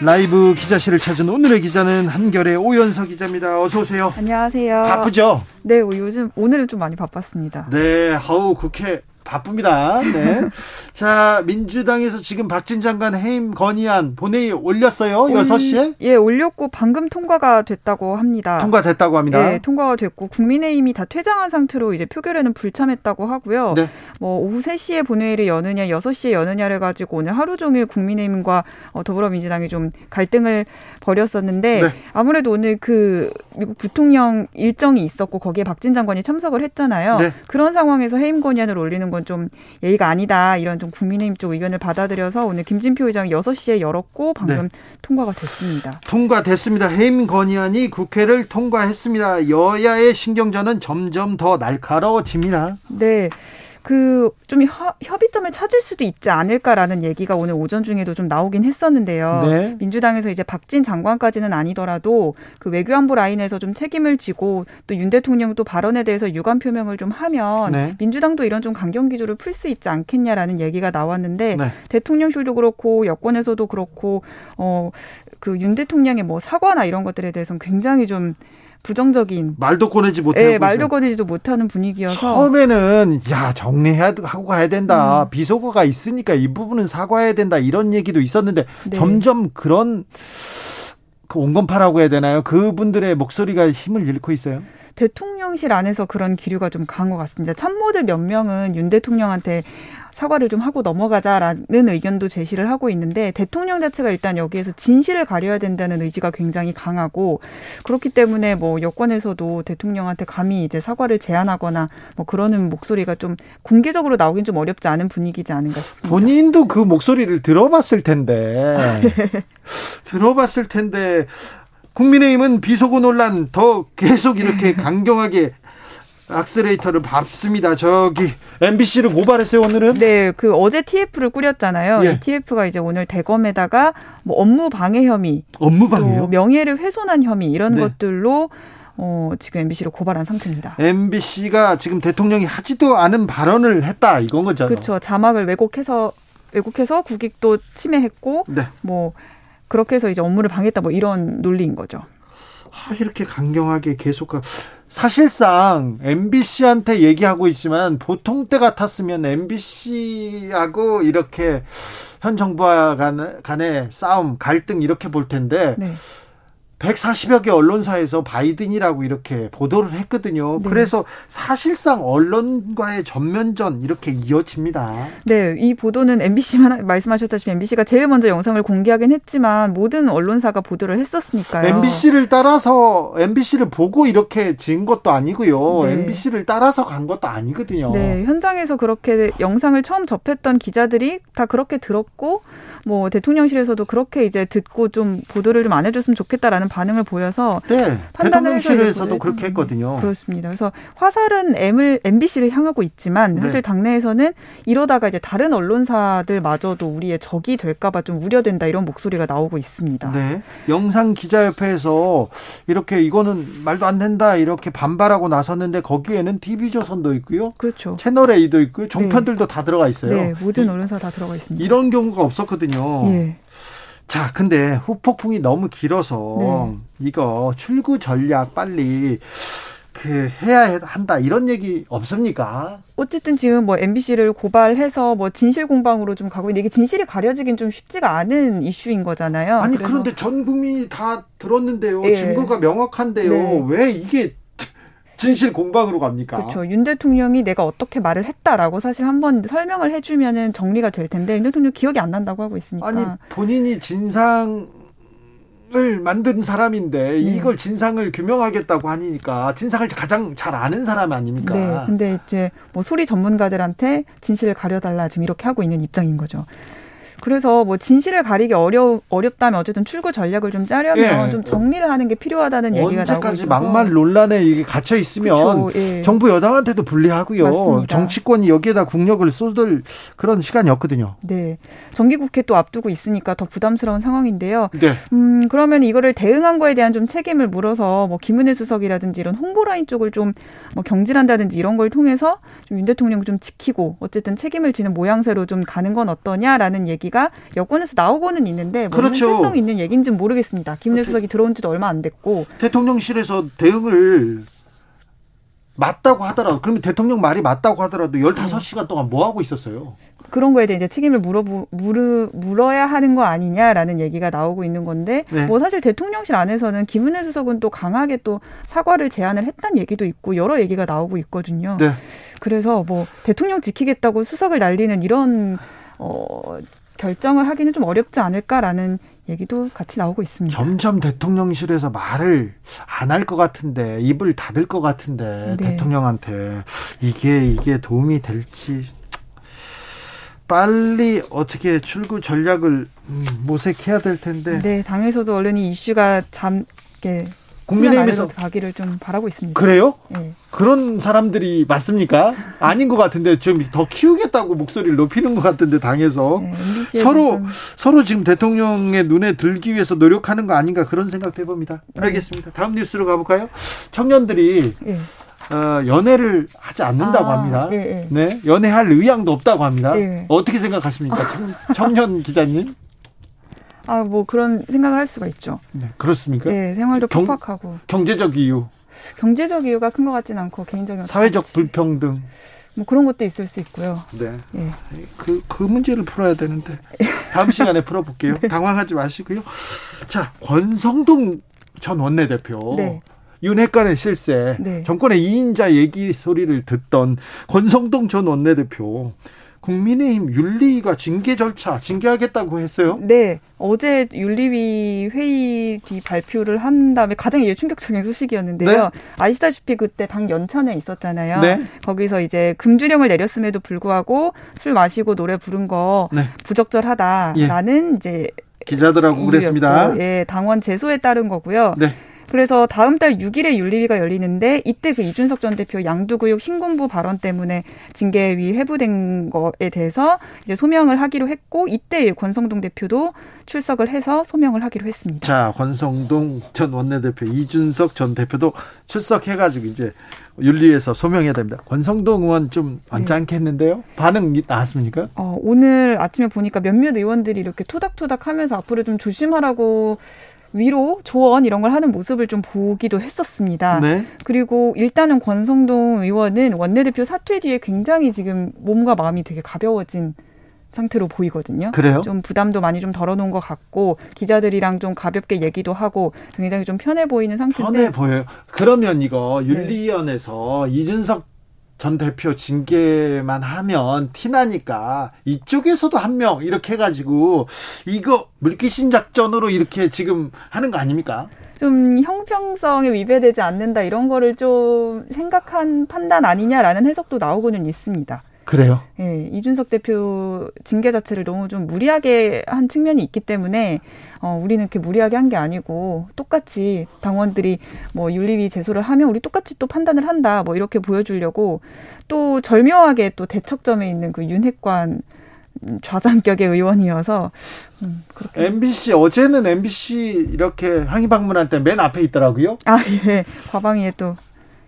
라이브 기자실을 찾은 오늘의 기자는 한결의 오연서 기자입니다. 어서 오세요. 안녕하세요. 바쁘죠? 네, 요즘 오늘은 좀 많이 바빴습니다. 네, 하우 국회 바쁩니다. 네. 자, 민주당에서 지금 박진 장관 해임 건의안 본회의 올렸어요. 올, 6시에? 예, 올렸고 방금 통과가 됐다고 합니다. 통과됐다고 합니다. 네, 통과가 됐고 국민의힘이 다 퇴장한 상태로 이제 표결에는 불참했다고 하고요. 네. 뭐 오후 3시에 본회의를 여느냐, 6시에 여느냐를 가지고 오늘 하루 종일 국민의힘과 어, 더불어민주당이 좀 갈등을 벌였었는데 네. 아무래도 오늘 그 미국 부통령 일정이 있었고 거기에 박진 장관이 참석을 했잖아요. 네. 그런 상황에서 해임 건의안을 올리는 건건 좀 예의가 아니다 이런 좀 국민의힘 쪽 의견을 받아들여서 오늘 김진표 의장이 6시에 열었고 방금 네. 통과가 됐습니다. 통과됐습니다. 해임 건의안이 국회를 통과했습니다. 여야의 신경전은 점점 더 날카로워집니다. 네. 그 좀 협의점을 찾을 수도 있지 않을까라는 얘기가 오늘 오전 중에도 좀 나오긴 했었는데요. 네. 민주당에서 이제 박진 장관까지는 아니더라도 그 외교안보 라인에서 좀 책임을 지고 또 윤 대통령도 발언에 대해서 유감 표명을 좀 하면 네. 민주당도 이런 좀 강경 기조를 풀 수 있지 않겠냐라는 얘기가 나왔는데 네. 대통령실도 그렇고 여권에서도 그렇고 어 그 윤 대통령의 뭐 사과나 이런 것들에 대해서는 굉장히 좀 부정적인 말도 꺼내지 못하고 네, 말도 꺼내지도 못하는 분위기여서 처음에는 야 정리해야 하고 가야 된다 음. 비속어가 있으니까 이 부분은 사과해야 된다 이런 얘기도 있었는데 네. 점점 그런 그 온건파라고 해야 되나요? 그분들의 목소리가 힘을 잃고 있어요. 대통령실 안에서 그런 기류가 좀 강한 것 같습니다. 참모들 몇 명은 윤 대통령한테 사과를 좀 하고 넘어가자라는 의견도 제시를 하고 있는데 대통령 자체가 일단 여기에서 진실을 가려야 된다는 의지가 굉장히 강하고 그렇기 때문에 뭐 여권에서도 대통령한테 감히 이제 사과를 제안하거나 뭐 그러는 목소리가 좀 공개적으로 나오긴 좀 어렵지 않은 분위기지 않은가 싶습니다. 본인도 그 목소리를 들어봤을 텐데 들어봤을 텐데 국민의힘은 비속어 논란 더 계속 이렇게 강경하게 악셀레이터를 밟습니다. 저기 MBC를 고발했어요 오늘은. 네, 그 어제 TF를 꾸렸잖아요. 예. 이 TF가 이제 오늘 대검에다가 뭐 업무 방해 혐의, 업무 방해, 명예를 훼손한 혐의 이런 네. 것들로 어, 지금 MBC를 고발한 상태입니다. MBC가 지금 대통령이 하지도 않은 발언을 했다 이건 거죠. 그렇죠. 자막을 왜곡해서 왜곡해서 국익도 침해했고, 네. 뭐 그렇게 해서 이제 업무를 방해했다 뭐 이런 논리인 거죠. 아, 이렇게 강경하게 계속 사실상 MBC한테 얘기하고 있지만 보통 때 같았으면 MBC하고 이렇게 현 정부와 간의 싸움, 갈등 이렇게 볼 텐데 네. 140여 개 언론사에서 바이든이라고 이렇게 보도를 했거든요. 네. 그래서 사실상 언론과의 전면전 이렇게 이어집니다. 네, 이 보도는 MBC만 말씀하셨다시피 MBC가 제일 먼저 영상을 공개하긴 했지만 모든 언론사가 보도를 했었으니까요. MBC를 따라서 MBC를 보고 이렇게 지은 것도 아니고요. 네. MBC를 따라서 간 것도 아니거든요. 네, 현장에서 그렇게 영상을 처음 접했던 기자들이 다 그렇게 들었고 뭐 대통령실에서도 그렇게 이제 듣고 좀 보도를 좀 안 해줬으면 좋겠다라는 반응을 보여서 네, 대통령실에서도 그렇게 했거든요. 그렇습니다. 그래서 화살은 M을 MBC를 향하고 있지만 네. 사실 네. 당내에서는 이러다가 이제 다른 언론사들마저도 우리의 적이 될까봐 좀 우려된다 이런 목소리가 나오고 있습니다. 네, 영상 기자협회에서 이렇게 이거는 말도 안 된다 이렇게 반발하고 나섰는데 거기에는 TV조선도 있고요. 그렇죠. 채널 A도 있고요. 종편들도 네. 다 들어가 있어요. 네, 모든 언론사 다 들어가 있습니다. 이런 경우가 없었거든요. 예. 자, 근데 후폭풍이 너무 길어서 네. 이거 출구 전략 빨리 그 해야 한다 이런 얘기 없습니까? 어쨌든 지금 뭐 MBC를 고발해서 뭐 진실 공방으로 좀 가고 있는데 이게 진실이 가려지긴 좀 쉽지가 않은 이슈인 거잖아요. 아니 그런데 전 국민이 다 들었는데요. 예. 증거가 명확한데요. 네. 왜 이게 진실 공방으로 갑니까? 그렇죠. 윤 대통령이 내가 어떻게 말을 했다라고 사실 한번 설명을 해주면은 정리가 될 텐데 윤 대통령 기억이 안 난다고 하고 있으니까. 아니 본인이 진상 을 만든 사람인데 네. 이걸 진상을 규명하겠다고 하니까 진상을 가장 잘 아는 사람 아닙니까? 네. 근데 이제 뭐 소리 전문가들한테 진실을 가려달라 지금 이렇게 하고 있는 입장인 거죠. 그래서 뭐 진실을 가리기 어려 어렵다면 어쨌든 출구 전략을 좀 짜려면 예. 좀 정리를 하는 게 필요하다는 얘기가 나오고 있어서 막말 논란에 이게 갇혀 있으면 그렇죠. 예. 정부 여당한테도 불리하고요. 맞습니다. 정치권이 여기에다 국력을 쏟을 그런 시간이었거든요. 네. 정기국회 또 앞두고 있으니까 더 부담스러운 상황인데요. 네. 음, 그러면 이거를 대응한 거에 대한 좀 책임을 물어서 뭐 김은혜 수석이라든지 이런 홍보 라인 쪽을 좀 뭐 경질한다든지 이런 걸 통해서 좀 윤 대통령 좀 지키고 어쨌든 책임을 지는 모양새로 좀 가는 건 어떠냐라는 얘기 가 여권에서 나오고는 있는데 뭐 그렇죠. 실성 있는 얘기인지는 모르겠습니다. 김은혜 수석이 들어온 지도 얼마 안 됐고 대통령실에서 대응을 맞다고 하더라도 그러면 대통령 말이 맞다고 하더라도 15시간 동안 뭐 하고 있었어요? 그런 거에 대해 이제 책임을 물어 물어 물어야 하는 거 아니냐라는 얘기가 나오고 있는 건데 네. 뭐 사실 대통령실 안에서는 김은혜 수석은 또 강하게 또 사과를 제안을 했다는 얘기도 있고 여러 얘기가 나오고 있거든요. 네. 그래서 뭐 대통령 지키겠다고 수석을 날리는 이런 어 결정을 하기는 좀 어렵지 않을까라는 얘기도 같이 나오고 있습니다. 점점 대통령실에서 말을 안 할 것 같은데 입을 닫을 것 같은데 네. 대통령한테 이게 이게 도움이 될지 빨리 어떻게 출구 전략을 음, 모색해야 될 텐데. 네, 당에서도 얼른 이 이슈가 잠 이렇게 국민의힘에서 가기를 좀 바라고 있습니다. 그래요? 네. 그런 사람들이 맞습니까? 아닌 것 같은데 좀 더 키우겠다고 목소리를 높이는 것 같은데 당에서 네, 서로 서로 지금 대통령의 눈에 들기 위해서 노력하는 거 아닌가 그런 생각도 해봅니다. 네. 알겠습니다. 다음 뉴스로 가볼까요? 청년들이 네. 어, 연애를 하지 않는다고 아, 합니다. 네, 네. 연애할 의향도 없다고 합니다. 어떻게 생각하십니까, 청, 년 기자님? 아, 뭐 그런 생각을 할 수가 있죠. 네, 그렇습니까? 네, 생활도 경, 팍팍하고. 경제적 이유. 경제적 이유가 큰 것 같지는 않고 개인적인 사회적. 불평등. 뭐 그런 것도 있을 수 있고요. 네. 네. 그, 그 문제를 풀어야 되는데. 다음 시간에 풀어볼게요. 네. 당황하지 마시고요. 자, 권성동 전 원내대표. 네. 윤핵관의 실세, 네. 정권의 2인자 얘기 소리를 듣던 권성동 전 원내대표 국민의힘 윤리가 징계 절차 징계하겠다고 했어요? 네. 어제 윤리위 회의 뒤 발표를 한 다음에 가장 이게 충격적인 소식이었는데요. 네? 아시다시피 그때 당 연찬에 있었잖아요. 네? 거기서 이제 금주령을 내렸음에도 불구하고 술 마시고 노래 부른 거 네. 부적절하다라는 예. 이제 기자들하고 그랬습니다. 예, 당원 제소에 따른 거고요. 네. 그래서 다음 달 6일에 윤리위가 열리는데 이때 그 이준석 전 대표 양두구육 신군부 발언 때문에 징계위 회부된 거에 대해서 이제 소명을 하기로 했고 이때 권성동 대표도 출석을 해서 소명을 하기로 했습니다. 자, 권성동 전 원내대표, 이준석 전 대표도 출석해 가지고 이제 윤리에서 소명해야 됩니다. 권성동 의원 좀 언짢게 했는데요. 반응 나왔습니까? 어, 오늘 아침에 보니까 몇몇 의원들이 이렇게 토닥토닥 하면서 앞으로 좀 조심하라고 위로 조언 이런 걸 하는 모습을 좀 보기도 했었습니다. 네. 그리고 일단은 권성동 의원은 원내대표 사퇴 뒤에 굉장히 지금 몸과 마음이 되게 가벼워진 상태로 보이거든요. 그래요? 좀 부담도 많이 좀 덜어놓은 것 같고 기자들이랑 좀 가볍게 얘기도 하고 굉장히 좀 편해 보이는 상태인데. 편해 보여요. 그러면 이거 네. 윤리위원회에서 네. 이준석 전 대표 징계만 하면 티나니까 이쪽에서도 한 명 이렇게 해가지고 이거 물귀신 작전으로 이렇게 지금 하는 거 아닙니까? 좀 형평성에 위배되지 않는다 이런 거를 좀 생각한 판단 아니냐라는 해석도 나오고는 있습니다. 그래요? 예, 이준석 대표 징계 자체를 너무 좀 무리하게 한 측면이 있기 때문에 어, 우리는 이렇게 무리하게 한 게 아니고 똑같이 당원들이 뭐 윤리위 제소를 하면 우리 똑같이 또 판단을 한다 뭐 이렇게 보여주려고 또 절묘하게 또 대척점에 있는 그 윤핵관 좌장격의 의원이어서 음, 그렇게. MBC 어제는 MBC 이렇게 항의 방문할 때 맨 앞에 있더라고요. 아 예, 과방위에 또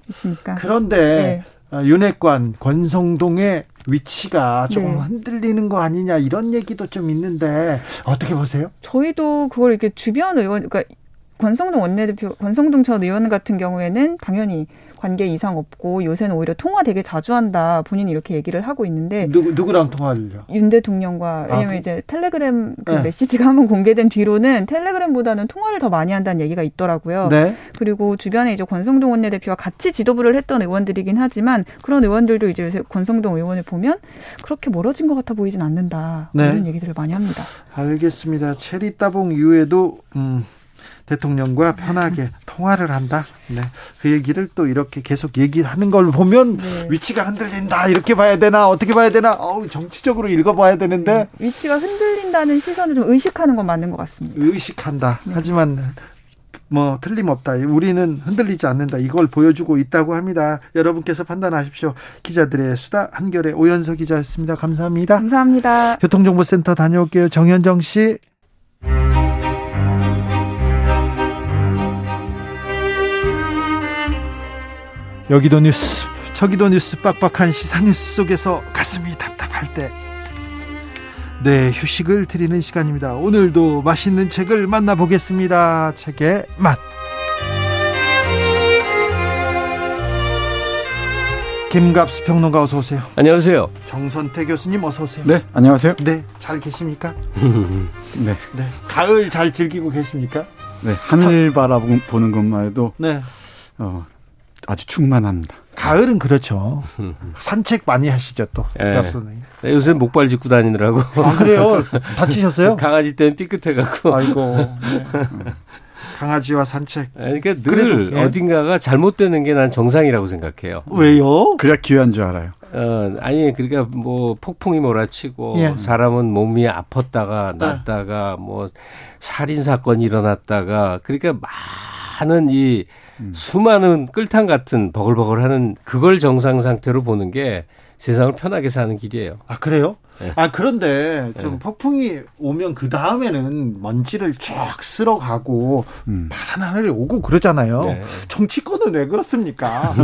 있으니까. 그런데 네. 어, 윤핵관 권성동의 위치가 조금 네. 흔들리는 거 아니냐 이런 얘기도 좀 있는데 어떻게 보세요? 저희도 그걸 이렇게 주변 의원 그러니까 권성동 원내대표 권성동 전 의원 같은 경우에는 당연히 관계 이상 없고 요새는 오히려 통화 되게 자주 한다 본인이 이렇게 얘기를 하고 있는데 누구 누구랑 통화를요? 윤 대통령과 아, 왜냐면 그, 이제 텔레그램 그 네. 메시지가 한번 공개된 뒤로는 텔레그램보다는 통화를 더 많이 한다는 얘기가 있더라고요. 네. 그리고 주변에 이제 권성동 원내대표와 같이 지도부를 했던 의원들이긴 하지만 그런 의원들도 이제 요새 권성동 의원을 보면 그렇게 멀어진 것 같아 보이진 않는다 네. 이런 얘기들을 많이 합니다. 알겠습니다. 체리 따봉 이후에도 음. 대통령과 편하게 통화를 한다. 네. 그 얘기를 또 이렇게 계속 얘기하는 걸 보면 네. 위치가 흔들린다. 이렇게 봐야 되나? 어떻게 봐야 되나? 어우, 정치적으로 읽어봐야 되는데. 네. 위치가 흔들린다는 시선을 좀 의식하는 건 맞는 것 같습니다. 의식한다. 네. 하지만 뭐 틀림없다. 우리는 흔들리지 않는다. 이걸 보여주고 있다고 합니다. 여러분께서 판단하십시오. 기자들의 수다 한결의 오연서 기자였습니다. 감사합니다. 감사합니다. 교통정보센터 다녀올게요. 정현정 씨. 여기도 뉴스, 저기도 뉴스 빡빡한 시사 뉴스 속에서 가슴이 답답할 때 네, 휴식을 드리는 시간입니다. 오늘도 맛있는 책을 만나보겠습니다. 책의 맛. 김갑수 평론가 어서 오세요. 안녕하세요. 정선태 교수님 어서 오세요. 네, 안녕하세요. 네, 잘 계십니까? 네. 네. 가을 잘 즐기고 계십니까? 네, 하늘 바라보는 것만 해도 네. 어, 아주 충만합니다. 가을은 그렇죠. 산책 많이 하시죠 또. 네. 네, 요새 목발 짚고 다니느라고. 아 그래요? 다치셨어요? 강아지 때문에 삐끗해갖고. 아이고. 네. 강아지와 산책. 그러니까 늘 그래도, 예. 어딘가가 잘못되는 게 난 정상이라고 생각해요. 왜요? 그래야 기회한 줄 알아요. 어, 아니, 그러니까 뭐 폭풍이 몰아치고 예. 사람은 몸이 아팠다가 낫다가 네. 뭐 살인 사건이 일어났다가 그러니까 많은 이 음. 수많은 끌탕 같은 버글버글하는 그걸 정상 상태로 보는 게 세상을 편하게 사는 길이에요. 아 그래요? 네. 아 그런데 좀 네. 폭풍이 오면 그 다음에는 먼지를 쫙 쓸어가고 음. 파란 하늘이 오고 그러잖아요. 네. 정치권은 왜 그렇습니까?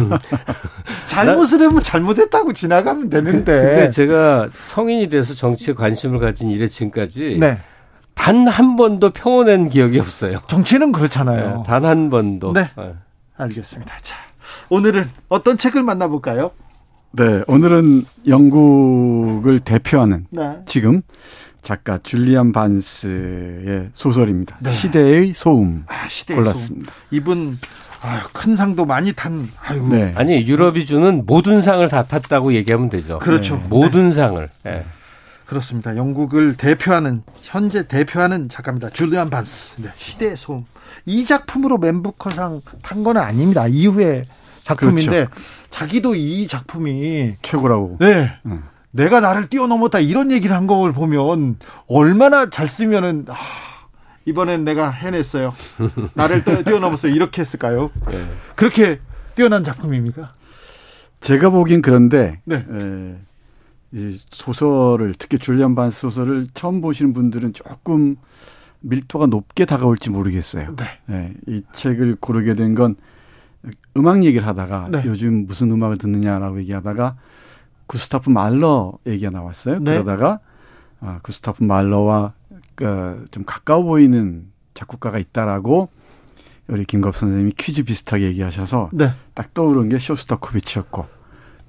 잘못을 하면 잘못했다고 지나가면 되는데. 근데 제가 성인이 돼서 정치에 관심을 가진 이래 지금까지 네. 단한 번도 평온한 기억이 없어요. 정치는 그렇잖아요. 네, 단한 번도. 네. 네. 알겠습니다. 자, 오늘은 어떤 책을 만나볼까요? 네, 오늘은 영국을 대표하는 네. 지금 작가 줄리안 반스의 소설입니다. 네. 시대의 소음. 아, 시대의 골랐습니다. 소음. 이분 아유, 큰 상도 많이 탄. 아유. 네. 아니 유럽이 주는 모든 상을 다 탔다고 얘기하면 되죠. 그렇죠. 네. 모든 상을. 네. 그렇습니다. 영국을 대표하는 현재 대표하는 작가입니다. 줄리안 반스. 네. 시대의 소음. 이 작품으로 맨부커상 탄 거는 아닙니다. 이후에 작품인데 그렇죠. 자기도 이 작품이 최고라고. 네. 음. 내가 나를 뛰어넘었다 이런 얘기를 한 걸 보면 얼마나 잘 쓰면은 아, 이번엔 내가 해냈어요. 나를 뛰어넘었어요. 이렇게 했을까요? 네. 그렇게 뛰어난 작품입니까? 제가 보기엔 그런데 네. 에, 이 소설을 특히 줄리안 반스 소설을 처음 보시는 분들은 조금 밀도가 높게 다가올지 모르겠어요. 네. 네. 이 책을 고르게 된 건 음악 얘기를 하다가 네. 요즘 무슨 음악을 듣느냐라고 얘기하다가 구스타프 말러 얘기가 나왔어요. 네. 그러다가 아, 구스타프 말러와 그, 좀 가까워 보이는 작곡가가 있다라고 우리 김갑 선생님이 퀴즈 비슷하게 얘기하셔서 네. 딱 떠오른 게 쇼스타코비치였고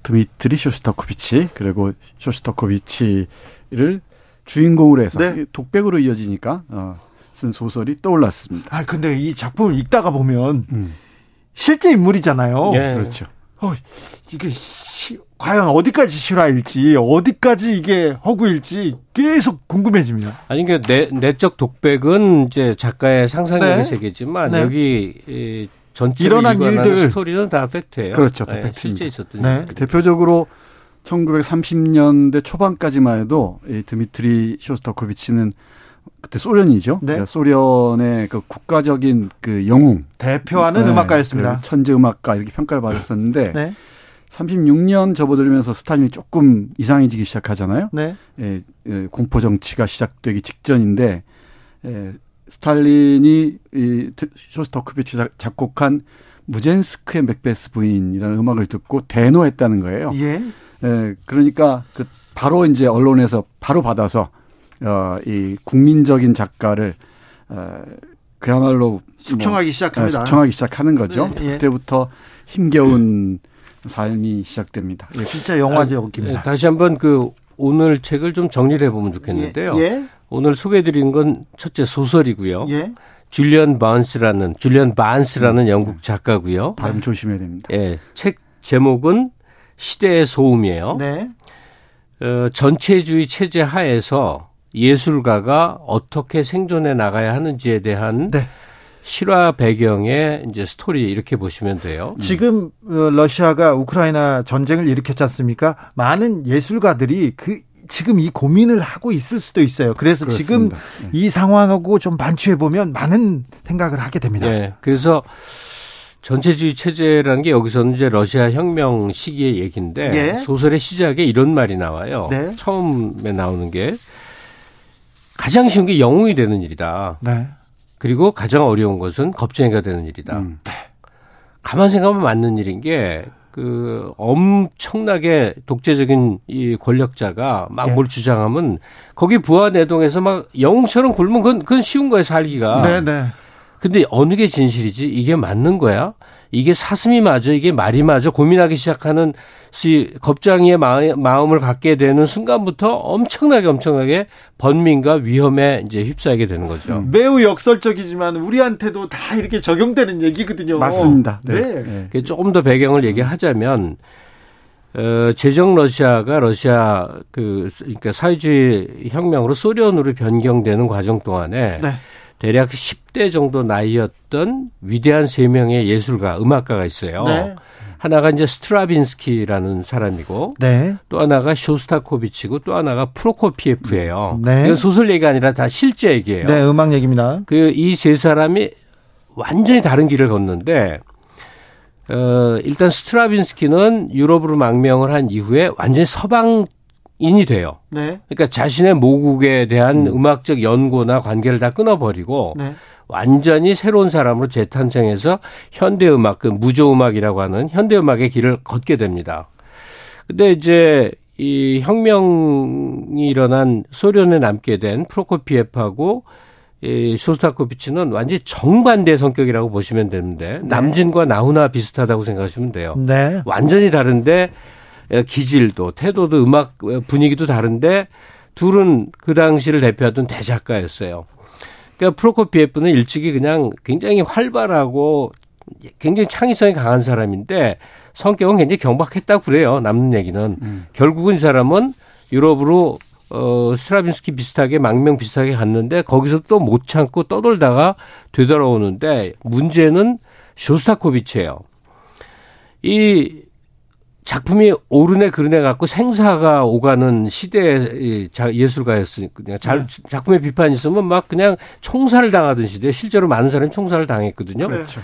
드미트리 쇼스타코비치 그리고 쇼스타코비치를 주인공으로 해서 네. 독백으로 이어지니까 어, 쓴 소설이 떠올랐습니다. 아 근데 이 작품을 읽다가 보면 음. 실제 인물이잖아요. 네. 그렇죠. 어, 이게 시, 과연 어디까지 실화일지 어디까지 이게 허구일지 계속 궁금해집니다. 아니 그 내, 내적 독백은 이제 작가의 상상력의 네. 세계지만 네. 여기 전체 일어난 일들 스토리는 다 팩트예요. 그렇죠, 다 네, 실제 있었던 네. 대표적으로 1930년대 초반까지만 해도 이 드미트리 쇼스타코비치는 그때 소련이죠. 네. 그러니까 소련의 그 국가적인 그 영웅 대표하는 네, 음악가였습니다. 그 천재 음악가 이렇게 평가를 받았었는데 네. 36년 접어들면서 스탈린이 조금 이상해지기 시작하잖아요. 네. 예, 예, 공포 정치가 시작되기 직전인데 예, 스탈린이 이 쇼스타코비치 작곡한 무젠스크의 맥베스 부인이라는 음악을 듣고 대노했다는 거예요. 예. 예 그러니까 그 바로 이제 언론에서 바로 받아서 어, 이 국민적인 작가를 어, 그야말로 뭐 숙청하기 뭐, 시작합니다. 숙청하기 시작하는 거죠. 네, 예. 그때부터 힘겨운 삶이 시작됩니다. 예. 진짜 영화제입니다. 아, 다시 한번 그 오늘 책을 좀 정리를 해보면 좋겠는데요. 예. 예. 오늘 소개해드린 건 첫째 소설이고요. 예. 줄리언 반스라는 줄리언 반스라는 음. 영국 작가고요. 발음 조심해야 됩니다. 예, 책 제목은 시대의 소음이에요. 네. 어, 전체주의 체제 하에서 예술가가 어떻게 생존해 나가야 하는지에 대한 네. 실화 배경의 이제 스토리 이렇게 보시면 돼요. 지금 어, 러시아가 우크라이나 전쟁을 일으켰지 않습니까? 많은 예술가들이 그 지금 이 고민을 하고 있을 수도 있어요. 그래서 그렇습니다. 지금 네. 이 상황하고 좀 반추해 보면 많은 생각을 하게 됩니다. 네. 그래서 전체주의 체제라는 게 여기서는 이제 러시아 혁명 시기의 얘기인데 예. 소설의 시작에 이런 말이 나와요. 네. 처음에 나오는 게 가장 쉬운 게 영웅이 되는 일이다. 네. 그리고 가장 어려운 것은 겁쟁이가 되는 일이다. 음. 네. 가만 생각하면 맞는 일인 게 그 엄청나게 독재적인 이 권력자가 막뭘 네. 주장하면 거기 부하 내동에서 막 영웅처럼 굴면 그건, 그건 쉬운 거예요 살기가. 네네. 네. 근데 어느 게 진실이지? 이게 맞는 거야? 이게 사슴이 맞아? 이게 말이 맞아? 고민하기 시작하는 시 겁장이의 마음을 갖게 되는 순간부터 엄청나게 엄청나게 번민과 위험에 이제 휩싸이게 되는 거죠. 음. 매우 역설적이지만 우리한테도 다 이렇게 적용되는 얘기거든요. 맞습니다. 네. 네. 네. 조금 더 배경을 얘기를 하자면 어, 제정 러시아가 러시아 그 그러니까 사회주의 혁명으로 소련으로 변경되는 과정 동안에 네. 대략 10대 정도 나이였던 위대한 세 명의 예술가, 음악가가 있어요. 네. 하나가 이제 스트라빈스키라는 사람이고 네. 또 하나가 쇼스타코비치고 또 하나가 프로코피에프예요. 네. 이건 소설 얘기가 아니라 다 실제 얘기예요. 네, 음악 얘기입니다. 그 이 세 사람이 완전히 다른 길을 걷는데 어 일단 스트라빈스키는 유럽으로 망명을 한 이후에 완전히 서방 인이 돼요. 네. 그러니까 자신의 모국에 대한 음. 악적 연고나 관계를 다 끊어버리고 네. 완전히 새로운 사람으로 재탄생해서 현대 음악, 그 무조 음악이라고 하는 현대 음악의 길을 걷게 됩니다. 근데 이제 이 혁명이 일어난 소련에 남게 된 프로코피에프하고 이 쇼스타코비치는 완전히 정반대 성격이라고 보시면 되는데 네. 남진과 나훈아 비슷하다고 생각하시면 돼요. 네. 완전히 다른데 기질도 태도도 음악 분위기도 다른데 둘은 그 당시를 대표하던 대작가였어요. 그러니까 프로코피에프는 일찍이 그냥 굉장히 활발하고 굉장히 창의성이 강한 사람인데 성격은 굉장히 경박했다고 그래요. 남는 얘기는. 음. 결국은 이 사람은 유럽으로 어, 스트라빈스키 비슷하게 망명 비슷하게 갔는데 거기서 또 못 참고 떠돌다가 되돌아오는데 문제는 쇼스타코비치예요. 이 작품이 오르네 그르네 갖고 생사가 오가는 시대의 예술가였으니까 잘 네. 작품에 비판이 있으면 막 그냥 총살을 당하던 시대에 실제로 많은 사람이 총살을 당했거든요. 그렇죠.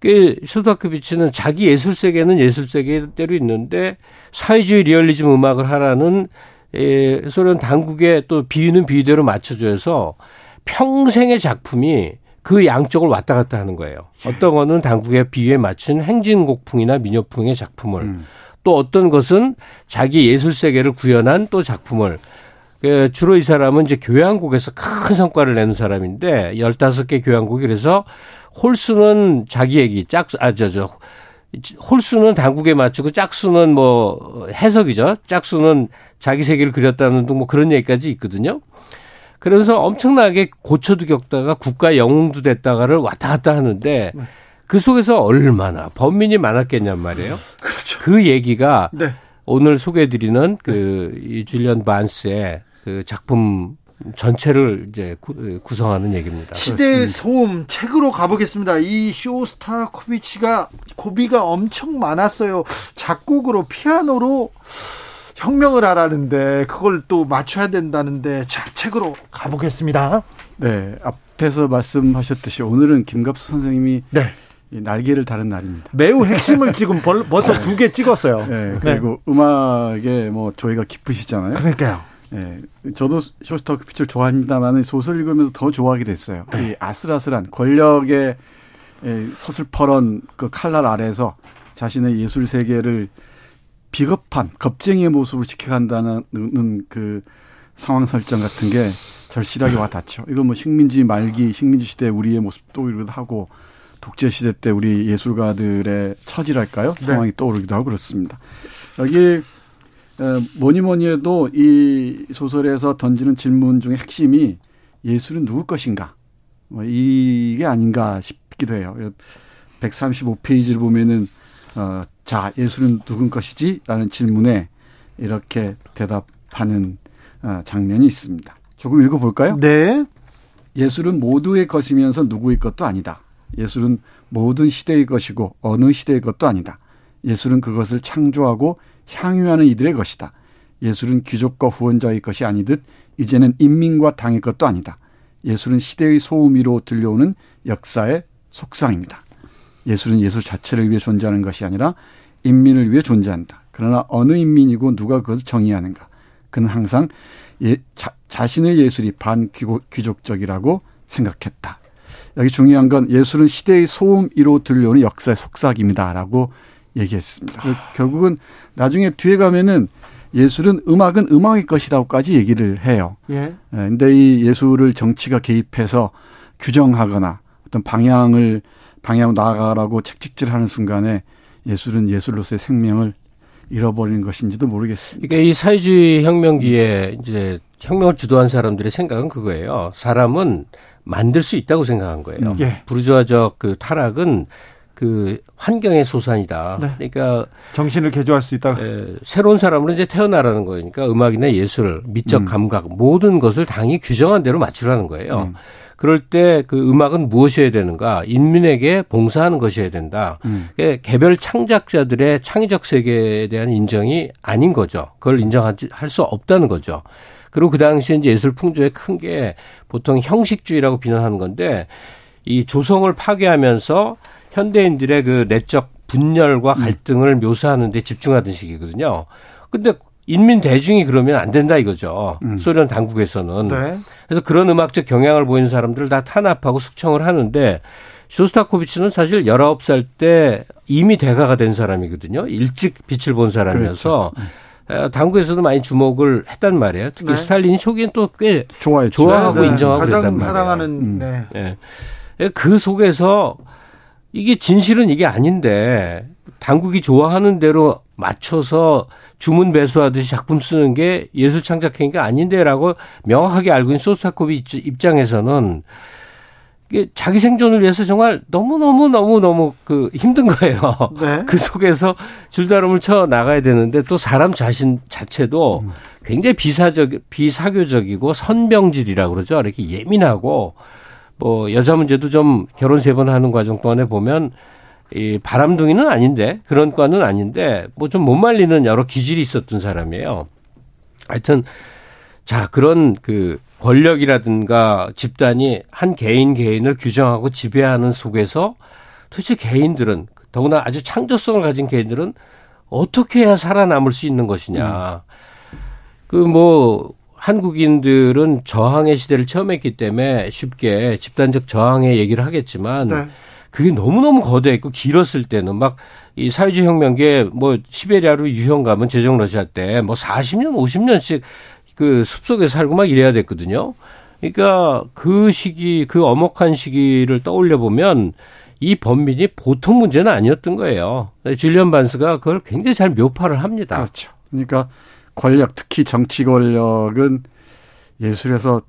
그 슈다크비치는 자기 예술 세계는 예술 세계대로 있는데 사회주의 리얼리즘 음악을 하라는 에, 소련 당국의 또 비유는 비유대로 맞춰줘서 평생의 작품이 그 양쪽을 왔다 갔다 하는 거예요. 어떤 거는 당국의 비유에 맞춘 행진곡풍이나 민요풍의 작품을 음. 또 어떤 것은 자기 예술 세계를 구현한 또 작품을 그 주로 이 사람은 이제 교향곡에서 큰 성과를 내는 사람인데 15개 교향곡이 그래서 홀수는 자기 얘기, 짝, 아, 저, 저, 홀수는 당국에 맞추고 짝수는 뭐 해석이죠. 짝수는 자기 세계를 그렸다는 등 뭐 그런 얘기까지 있거든요. 그래서 엄청나게 고초도 겪다가 국가 영웅도 됐다가를 왔다 갔다 하는데 네. 그 속에서 얼마나 범민이 많았겠냔 말이에요. 그렇죠. 그 얘기가 네. 오늘 소개해드리는 그이 줄리언 반스의 그 작품 전체를 이제 구, 성하는 얘기입니다. 시대의 소음 책으로 가보겠습니다. 이 쇼스타 코비치가 고비가 엄청 많았어요. 작곡으로 피아노로 혁명을 하라는데 그걸 또 맞춰야 된다는데 자 책으로 가보겠습니다. 네 앞에서 말씀하셨듯이 오늘은 김갑수 선생님이 네. 날개를 다른 날입니다. 매우 핵심을 지금 벌써 두개 찍었어요. 네, 그리고 네. 음악에 뭐 조예가 깊으시잖아요. 그러니까요. 네, 저도 쇼스타크피처를 좋아합니다만 소설 읽으면서 더 좋아하게 됐어요. 네. 이 아슬아슬한 권력의 서슬퍼런 그 칼날 아래에서 자신의 예술 세계를 비겁한 겁쟁이의 모습으로 지켜간다는 그 상황 설정 같은 게 절실하게 와 닿죠. 이거 뭐 식민지 말기, 식민지 시대 우리의 모습도 이러기도 하고 독재 시대 때 우리 예술가들의 처지랄까요? 네. 상황이 떠오르기도 하고 그렇습니다. 여기 뭐니 뭐니 해도 이 소설에서 던지는 질문 중에 핵심이 예술은 누구 것인가? 뭐 이게 아닌가 싶기도 해요. 135페이지를 보면은 어, 자 예술은 누군 것이지? 라는 질문에 이렇게 대답하는 어, 장면이 있습니다. 조금 읽어볼까요? 네. 예술은 모두의 것이면서 누구의 것도 아니다. 예술은 모든 시대의 것이고 어느 시대의 것도 아니다. 예술은 그것을 창조하고 향유하는 이들의 것이다. 예술은 귀족과 후원자의 것이 아니듯 이제는 인민과 당의 것도 아니다. 예술은 시대의 소음위로 들려오는 역사의 속상입니다. 예술은 예술 자체를 위해 존재하는 것이 아니라 인민을 위해 존재한다. 그러나 어느 인민이고 누가 그것을 정의하는가? 그는 항상 예, 자, 자신의 예술이 반귀족적이라고 생각했다. 여기 중요한 건 예술은 시대의 소음위로 들려오는 역사의 속삭입니다라고 얘기했습니다. 결국은 나중에 뒤에 가면은 예술은 음악은 음악의 것이라고까지 얘기를 해요. 예. 근데 이 예술을 정치가 개입해서 규정하거나 어떤 방향을 방향 나아가라고 책찍질하는 순간에 예술은 예술로서의 생명을 잃어버리는 것인지도 모르겠습니다. 그러니까 이 사회주의 혁명기에 이제 혁명을 주도한 사람들의 생각은 그거예요. 사람은 만들 수 있다고 생각한 거예요. 음. 예. 부르주아적 그 타락은 그 환경의 소산이다. 네. 그러니까 정신을 개조할 수 있다. 에, 새로운 사람으로 이제 태어나라는 거니까 음악이나 예술, 미적 음. 감각 모든 것을 당이 규정한 대로 맞추라는 거예요. 음. 그럴 때 그 음악은 무엇이어야 되는가? 인민에게 봉사하는 것이어야 된다. 음. 그러니까 개별 창작자들의 창의적 세계에 대한 인정이 아닌 거죠. 그걸 인정할 수 없다는 거죠. 그리고 그 당시에 이제 예술 풍조의 큰 게 보통 형식주의라고 비난하는 건데 이 조성을 파괴하면서 현대인들의 그 내적 분열과 음. 갈등을 음. 묘사하는 데 집중하던 시기거든요. 근데 인민 대중이 그러면 안 된다 이거죠. 음. 소련 당국에서는. 네. 그래서 그런 음악적 경향을 보이는 사람들을 다 탄압하고 숙청을 하는데 쇼스타코비치는 사실 19살 때 이미 대가가 된 사람이거든요. 일찍 빛을 본 사람이어서 그렇죠. 음. 당국에서도 많이 주목을 했단 말이에요. 특히 네. 스탈린이 초기엔 또 꽤 좋아하고 네. 인정하고 가장 그랬단 말이에요. 사랑하는 음. 네. 네. 그 속에서 이게 진실은 이게 아닌데 당국이 좋아하는 대로 맞춰서 주문 배수하듯이 작품 쓰는 게 예술 창작 행위가 아닌데라고 명확하게 알고 있는 소스타코비 입장에서는 이게 자기 생존을 위해서 정말 너무너무 너무너무 그 힘든 거예요. 네. 그 속에서 줄다름을 쳐 나가야 되는데 또 사람 자신 자체도 음. 굉장히 비사적, 비사교적이고 선병질이라고 그러죠. 이렇게 예민하고 뭐 여자 문제도 좀 결혼 세 번 하는 과정 동안에 보면 이 바람둥이는 아닌데 그런 과는 아닌데 뭐 좀 못 말리는 여러 기질이 있었던 사람이에요. 하여튼 자 그런 그 권력이라든가 집단이 한 개인 개인을 규정하고 지배하는 속에서 도대체 개인들은 더구나 아주 창조성을 가진 개인들은 어떻게 해야 살아남을 수 있는 것이냐. 음. 그뭐 한국인들은 저항의 시대를 처음 했기 때문에 쉽게 집단적 저항의 얘기를 하겠지만 네. 그게 너무너무 거대했고 길었을 때는 막 이 사회주의 혁명계 뭐 시베리아로 유형 가면 제정 러시아 때 뭐 40년, 50년씩 그 숲속에 살고 막 이래야 됐거든요. 그러니까 그 시기, 그 엄혹한 시기를 떠올려 보면 이 범민이 보통 문제는 아니었던 거예요. 줄리언 반스가 그걸 굉장히 잘 묘파를 합니다. 그렇죠. 그러니까 권력, 특히 정치 권력은 예술에서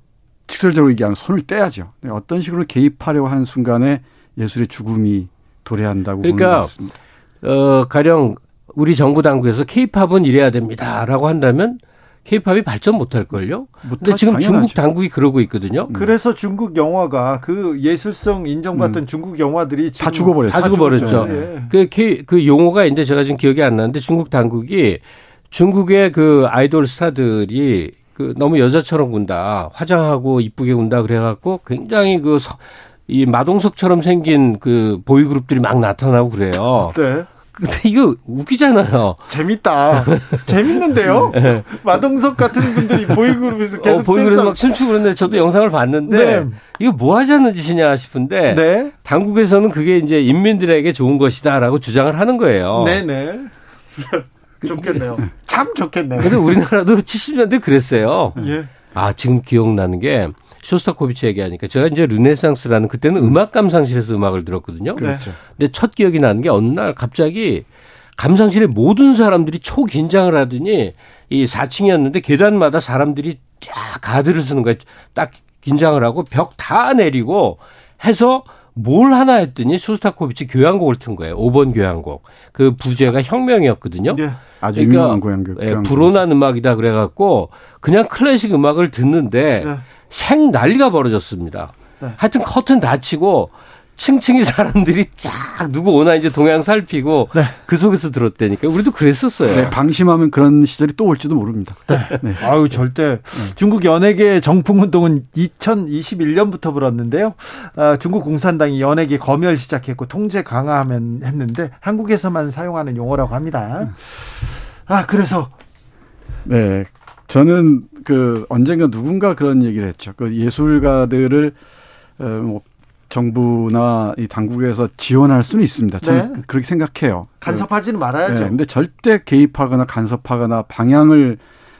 직설적으로 얘기하면 손을 떼야죠. 어떤 식으로 개입하려고 하는 순간에 예술의 죽음이 도래한다고 그러니까, 보는 것 같습니다. 어, 가령 우리 정부 당국에서 케이팝은 이래야 됩니다라고 한다면 케이팝이 발전 못할 걸요. 근데 지금 당연하죠. 중국 당국이 그러고 있거든요. 음. 그래서 중국 영화가 그 예술성 인정받던 음. 중국 영화들이 다 죽어버렸어요. 다 죽어버렸죠. 네. 그, 그 용어가 이제 제가 지금 기억이 안 나는데 중국 당국이 중국의 그 아이돌 스타들이 그 너무 여자처럼 군다, 화장하고 이쁘게 군다 그래갖고 굉장히 그 이 마동석처럼 생긴 그 보이그룹들이 막 나타나고 그래요. 네. 근데 이거 웃기잖아요. 재밌다. 재밌는데요? 네. 마동석 같은 분들이 보이그룹에서 계속 어, 보이그룹 막 춤추고 그러는데 저도 영상을 봤는데 네. 이거 뭐 하자는 짓이냐 싶은데 네. 당국에서는 그게 이제 인민들에게 좋은 것이다라고 주장을 하는 거예요. 네네. 좋겠네요. 참 좋겠네요. 근데 우리나라도 70년대 그랬어요. 예. 아, 지금 기억나는 게 쇼스타코비치 얘기하니까 제가 이제 르네상스라는 그때는 음 악 감상실에서 음악을 들었거든요. 그렇죠. 근데 첫 기억이 나는 게 어느 날 갑자기 감상실에 모든 사람들이 초긴장을 하더니 이 4층이었는데 계단마다 사람들이 쫙 가드를 쓰는 거예요. 딱 긴장을 하고 벽 다 내리고 해서 뭘 하나 했더니 쇼스타코비치 교향곡을 튼 거예요. 5번 교향곡. 그 부제가 혁명이었거든요. 네. 아주 그러니까 유명한 교향곡. 예, 불온한 음악이다 그래갖고 그냥 클래식 음악을 듣는데 네. 생 난리가 벌어졌습니다. 네. 하여튼 커튼 닫히고 층층이 사람들이 쫙 누구 오나 이제 동양 살피고 네. 그 속에서 들었다니까 우리도 그랬었어요. 네, 방심하면 그런 시절이 또 올지도 모릅니다. 네. 네. 아유 절대 중국 연예계 정풍 운동은 2021년부터 불었는데요. 아, 중국 공산당이 연예계 검열 시작했고 통제 강화하면 했는데 한국에서만 사용하는 용어라고 합니다. 아 그래서 네 저는 그 언젠가 누군가 그런 얘기를 했죠. 그 예술가들을 어, 뭐 정부나 이 당국에서 지원할 수는 있습니다. 저는 네. 그렇게 생각해요. 간섭하지는 말아야죠. 네, 근데 절대 개입하거나 간섭하거나 방향을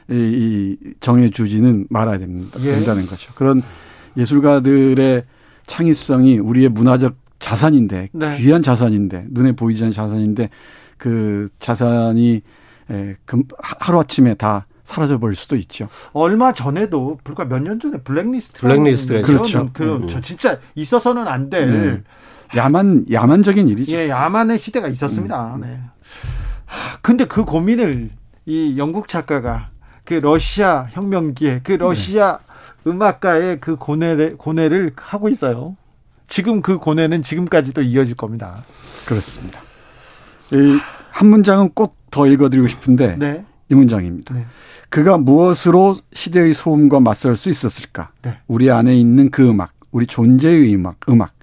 이, 이 정해주지는 말아야 됩니다. 예. 된다는 거죠. 그런 예술가들의 창의성이 우리의 문화적 자산인데 네. 귀한 자산인데 눈에 보이지 않는 자산인데 그 자산이 에, 하루 아침에 다 사라져 버릴 수도 있죠. 얼마 전에도 불과 몇 년 전에 블랙리스트 블랙리스트가 그렇죠. 그럼 음. 저 진짜 있어서는 안 될 네. 야만 야만적인 일이죠. 예, 야만의 시대가 있었습니다. 음. 네. 근데 그 고민을 이 영국 작가가 그 러시아 혁명기에 그 러시아 네. 음악가의 그 고뇌를 고뇌를 하고 있어요. 지금 그 고뇌는 지금까지도 이어질 겁니다. 그렇습니다. 이 한 문장은 꼭 더 읽어드리고 싶은데 네. 이 문장입니다. 네. 그가 무엇으로 시대의 소음과 맞설 수 있었을까? 네. 우리 안에 있는 그 음악, 우리 존재의 음악, 음악,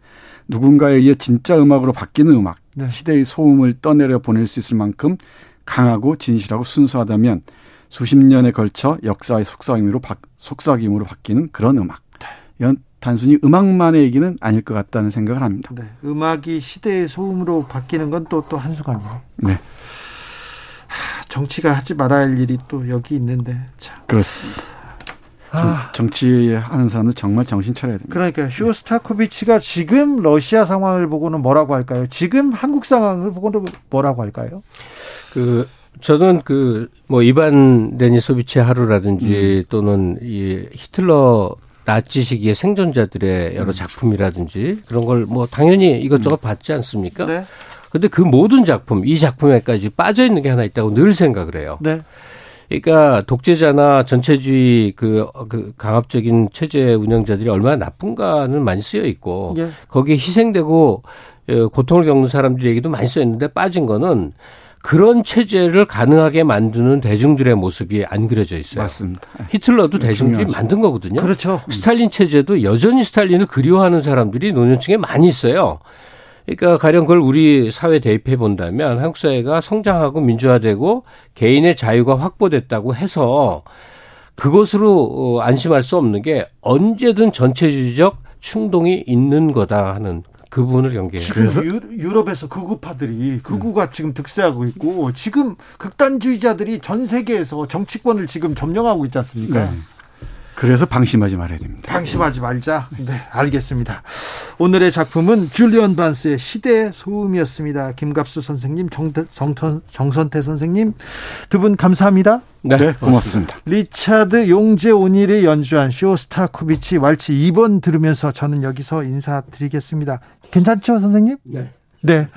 누군가에 의해 진짜 음악으로 바뀌는 음악, 네. 시대의 소음을 떠내려 보낼 수 있을 만큼 강하고 진실하고 순수하다면 수십 년에 걸쳐 역사의 속삭임으로 바, 속삭임으로 바뀌는 그런 음악. 네. 이건 단순히 음악만의 얘기는 아닐 것 같다는 생각을 합니다. 네. 음악이 시대의 소음으로 바뀌는 건 또 또 한순간이에요. 네. 정치가 하지 말아야 할 일이 또 여기 있는데 참. 그렇습니다. 아. 정치하는 사람은 정말 정신 차려야 됩니다. 그러니까 쇼스타코비치가 지금 러시아 상황을 보고는 뭐라고 할까요? 지금 한국 상황을 보고는 뭐라고 할까요? 그 저는 그 뭐 이반 레니소비치 하루라든지 음. 또는 이 히틀러 나치 시기의 생존자들의 여러 음. 작품이라든지 그런 걸 뭐 당연히 이것저것 음. 봤지 않습니까? 네. 근데 그 모든 작품, 이 작품에까지 빠져 있는 게 하나 있다고 늘 생각을 해요. 네. 그러니까 독재자나 전체주의 그, 그 강압적인 체제 운영자들이 얼마나 나쁜가는 많이 쓰여 있고 예. 거기에 희생되고 어, 고통을 겪는 사람들 얘기도 많이 쓰여 있는데 빠진 거는 그런 체제를 가능하게 만드는 대중들의 모습이 안 그려져 있어요. 맞습니다. 히틀러도 대중들이 중요하죠. 만든 거거든요. 그렇죠. 스탈린 체제도 여전히 스탈린을 그리워하는 사람들이 노년층에 많이 있어요. 그러니까 가령 그걸 우리 사회 대입해 본다면 한국 사회가 성장하고 민주화되고 개인의 자유가 확보됐다고 해서 그것으로 어, 안심할 수 없는 게 언제든 전체주의적 충동이 있는 거다 하는 그 부분을 연계해요. 지금 유럽에서 극우파들이 극우가 음. 지금 득세하고 있고 지금 극단주의자들이 전 세계에서 정치권을 지금 점령하고 있지 않습니까? 네. 그래서 방심하지 말아야 됩니다. 방심하지 말자. 네, 알겠습니다. 오늘의 작품은 줄리언 반스의 시대 소음이었습니다. 김갑수 선생님, 정태, 정선, 정선태 선생님 두 분 감사합니다. 네, 네 고맙습니다. 리차드 용재 오닐이 연주한 쇼스타코비치 왈츠 2번 들으면서 저는 여기서 인사드리겠습니다. 괜찮죠, 선생님? 네. 네.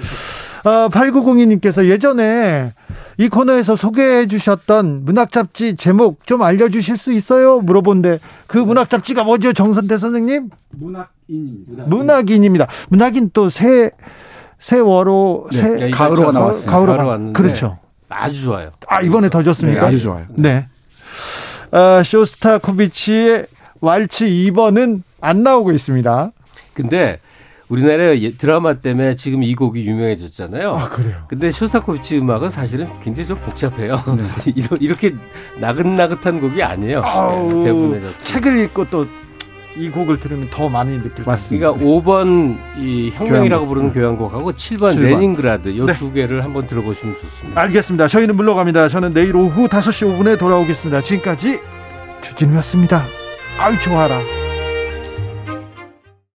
어, 8902님께서 예전에 이 코너에서 소개해 주셨던 문학 잡지 제목 좀 알려 주실 수 있어요? 물어본데 그 문학 잡지가 뭐죠, 정선태 선생님? 문학인입니다. 문학인입니다. 문학인 또 새 세월호 네, 새 가을호가 나왔어요. 가을호가 왔는데 그렇죠. 아주 좋아요. 아 이번에 더 좋습니까? 네, 아주 좋아요. 네. 어, 쇼스타코비치의 왈츠 2번은 안 나오고 있습니다. 근데 우리나라 드라마 때문에 지금 이 곡이 유명해졌잖아요. 아, 그래요? 근데 쇼스타코비치 음악은 사실은 굉장히 좀 복잡해요. 네. 이렇게 나긋나긋한 곡이 아니에요. 아우, 대부분의 책을 읽고 또 이 곡을 들으면 더 많이 느낄 것 같습니다. 그러니까 5번 이 혁명이라고 교향곡. 부르는 교향곡하고 7번, 7번. 레닌그라드 이 두 네. 개를 한번 들어보시면 좋습니다. 알겠습니다. 저희는 물러갑니다. 저는 내일 오후 5시 5분에 돌아오겠습니다. 지금까지 주진우였습니다. 아유 좋아라.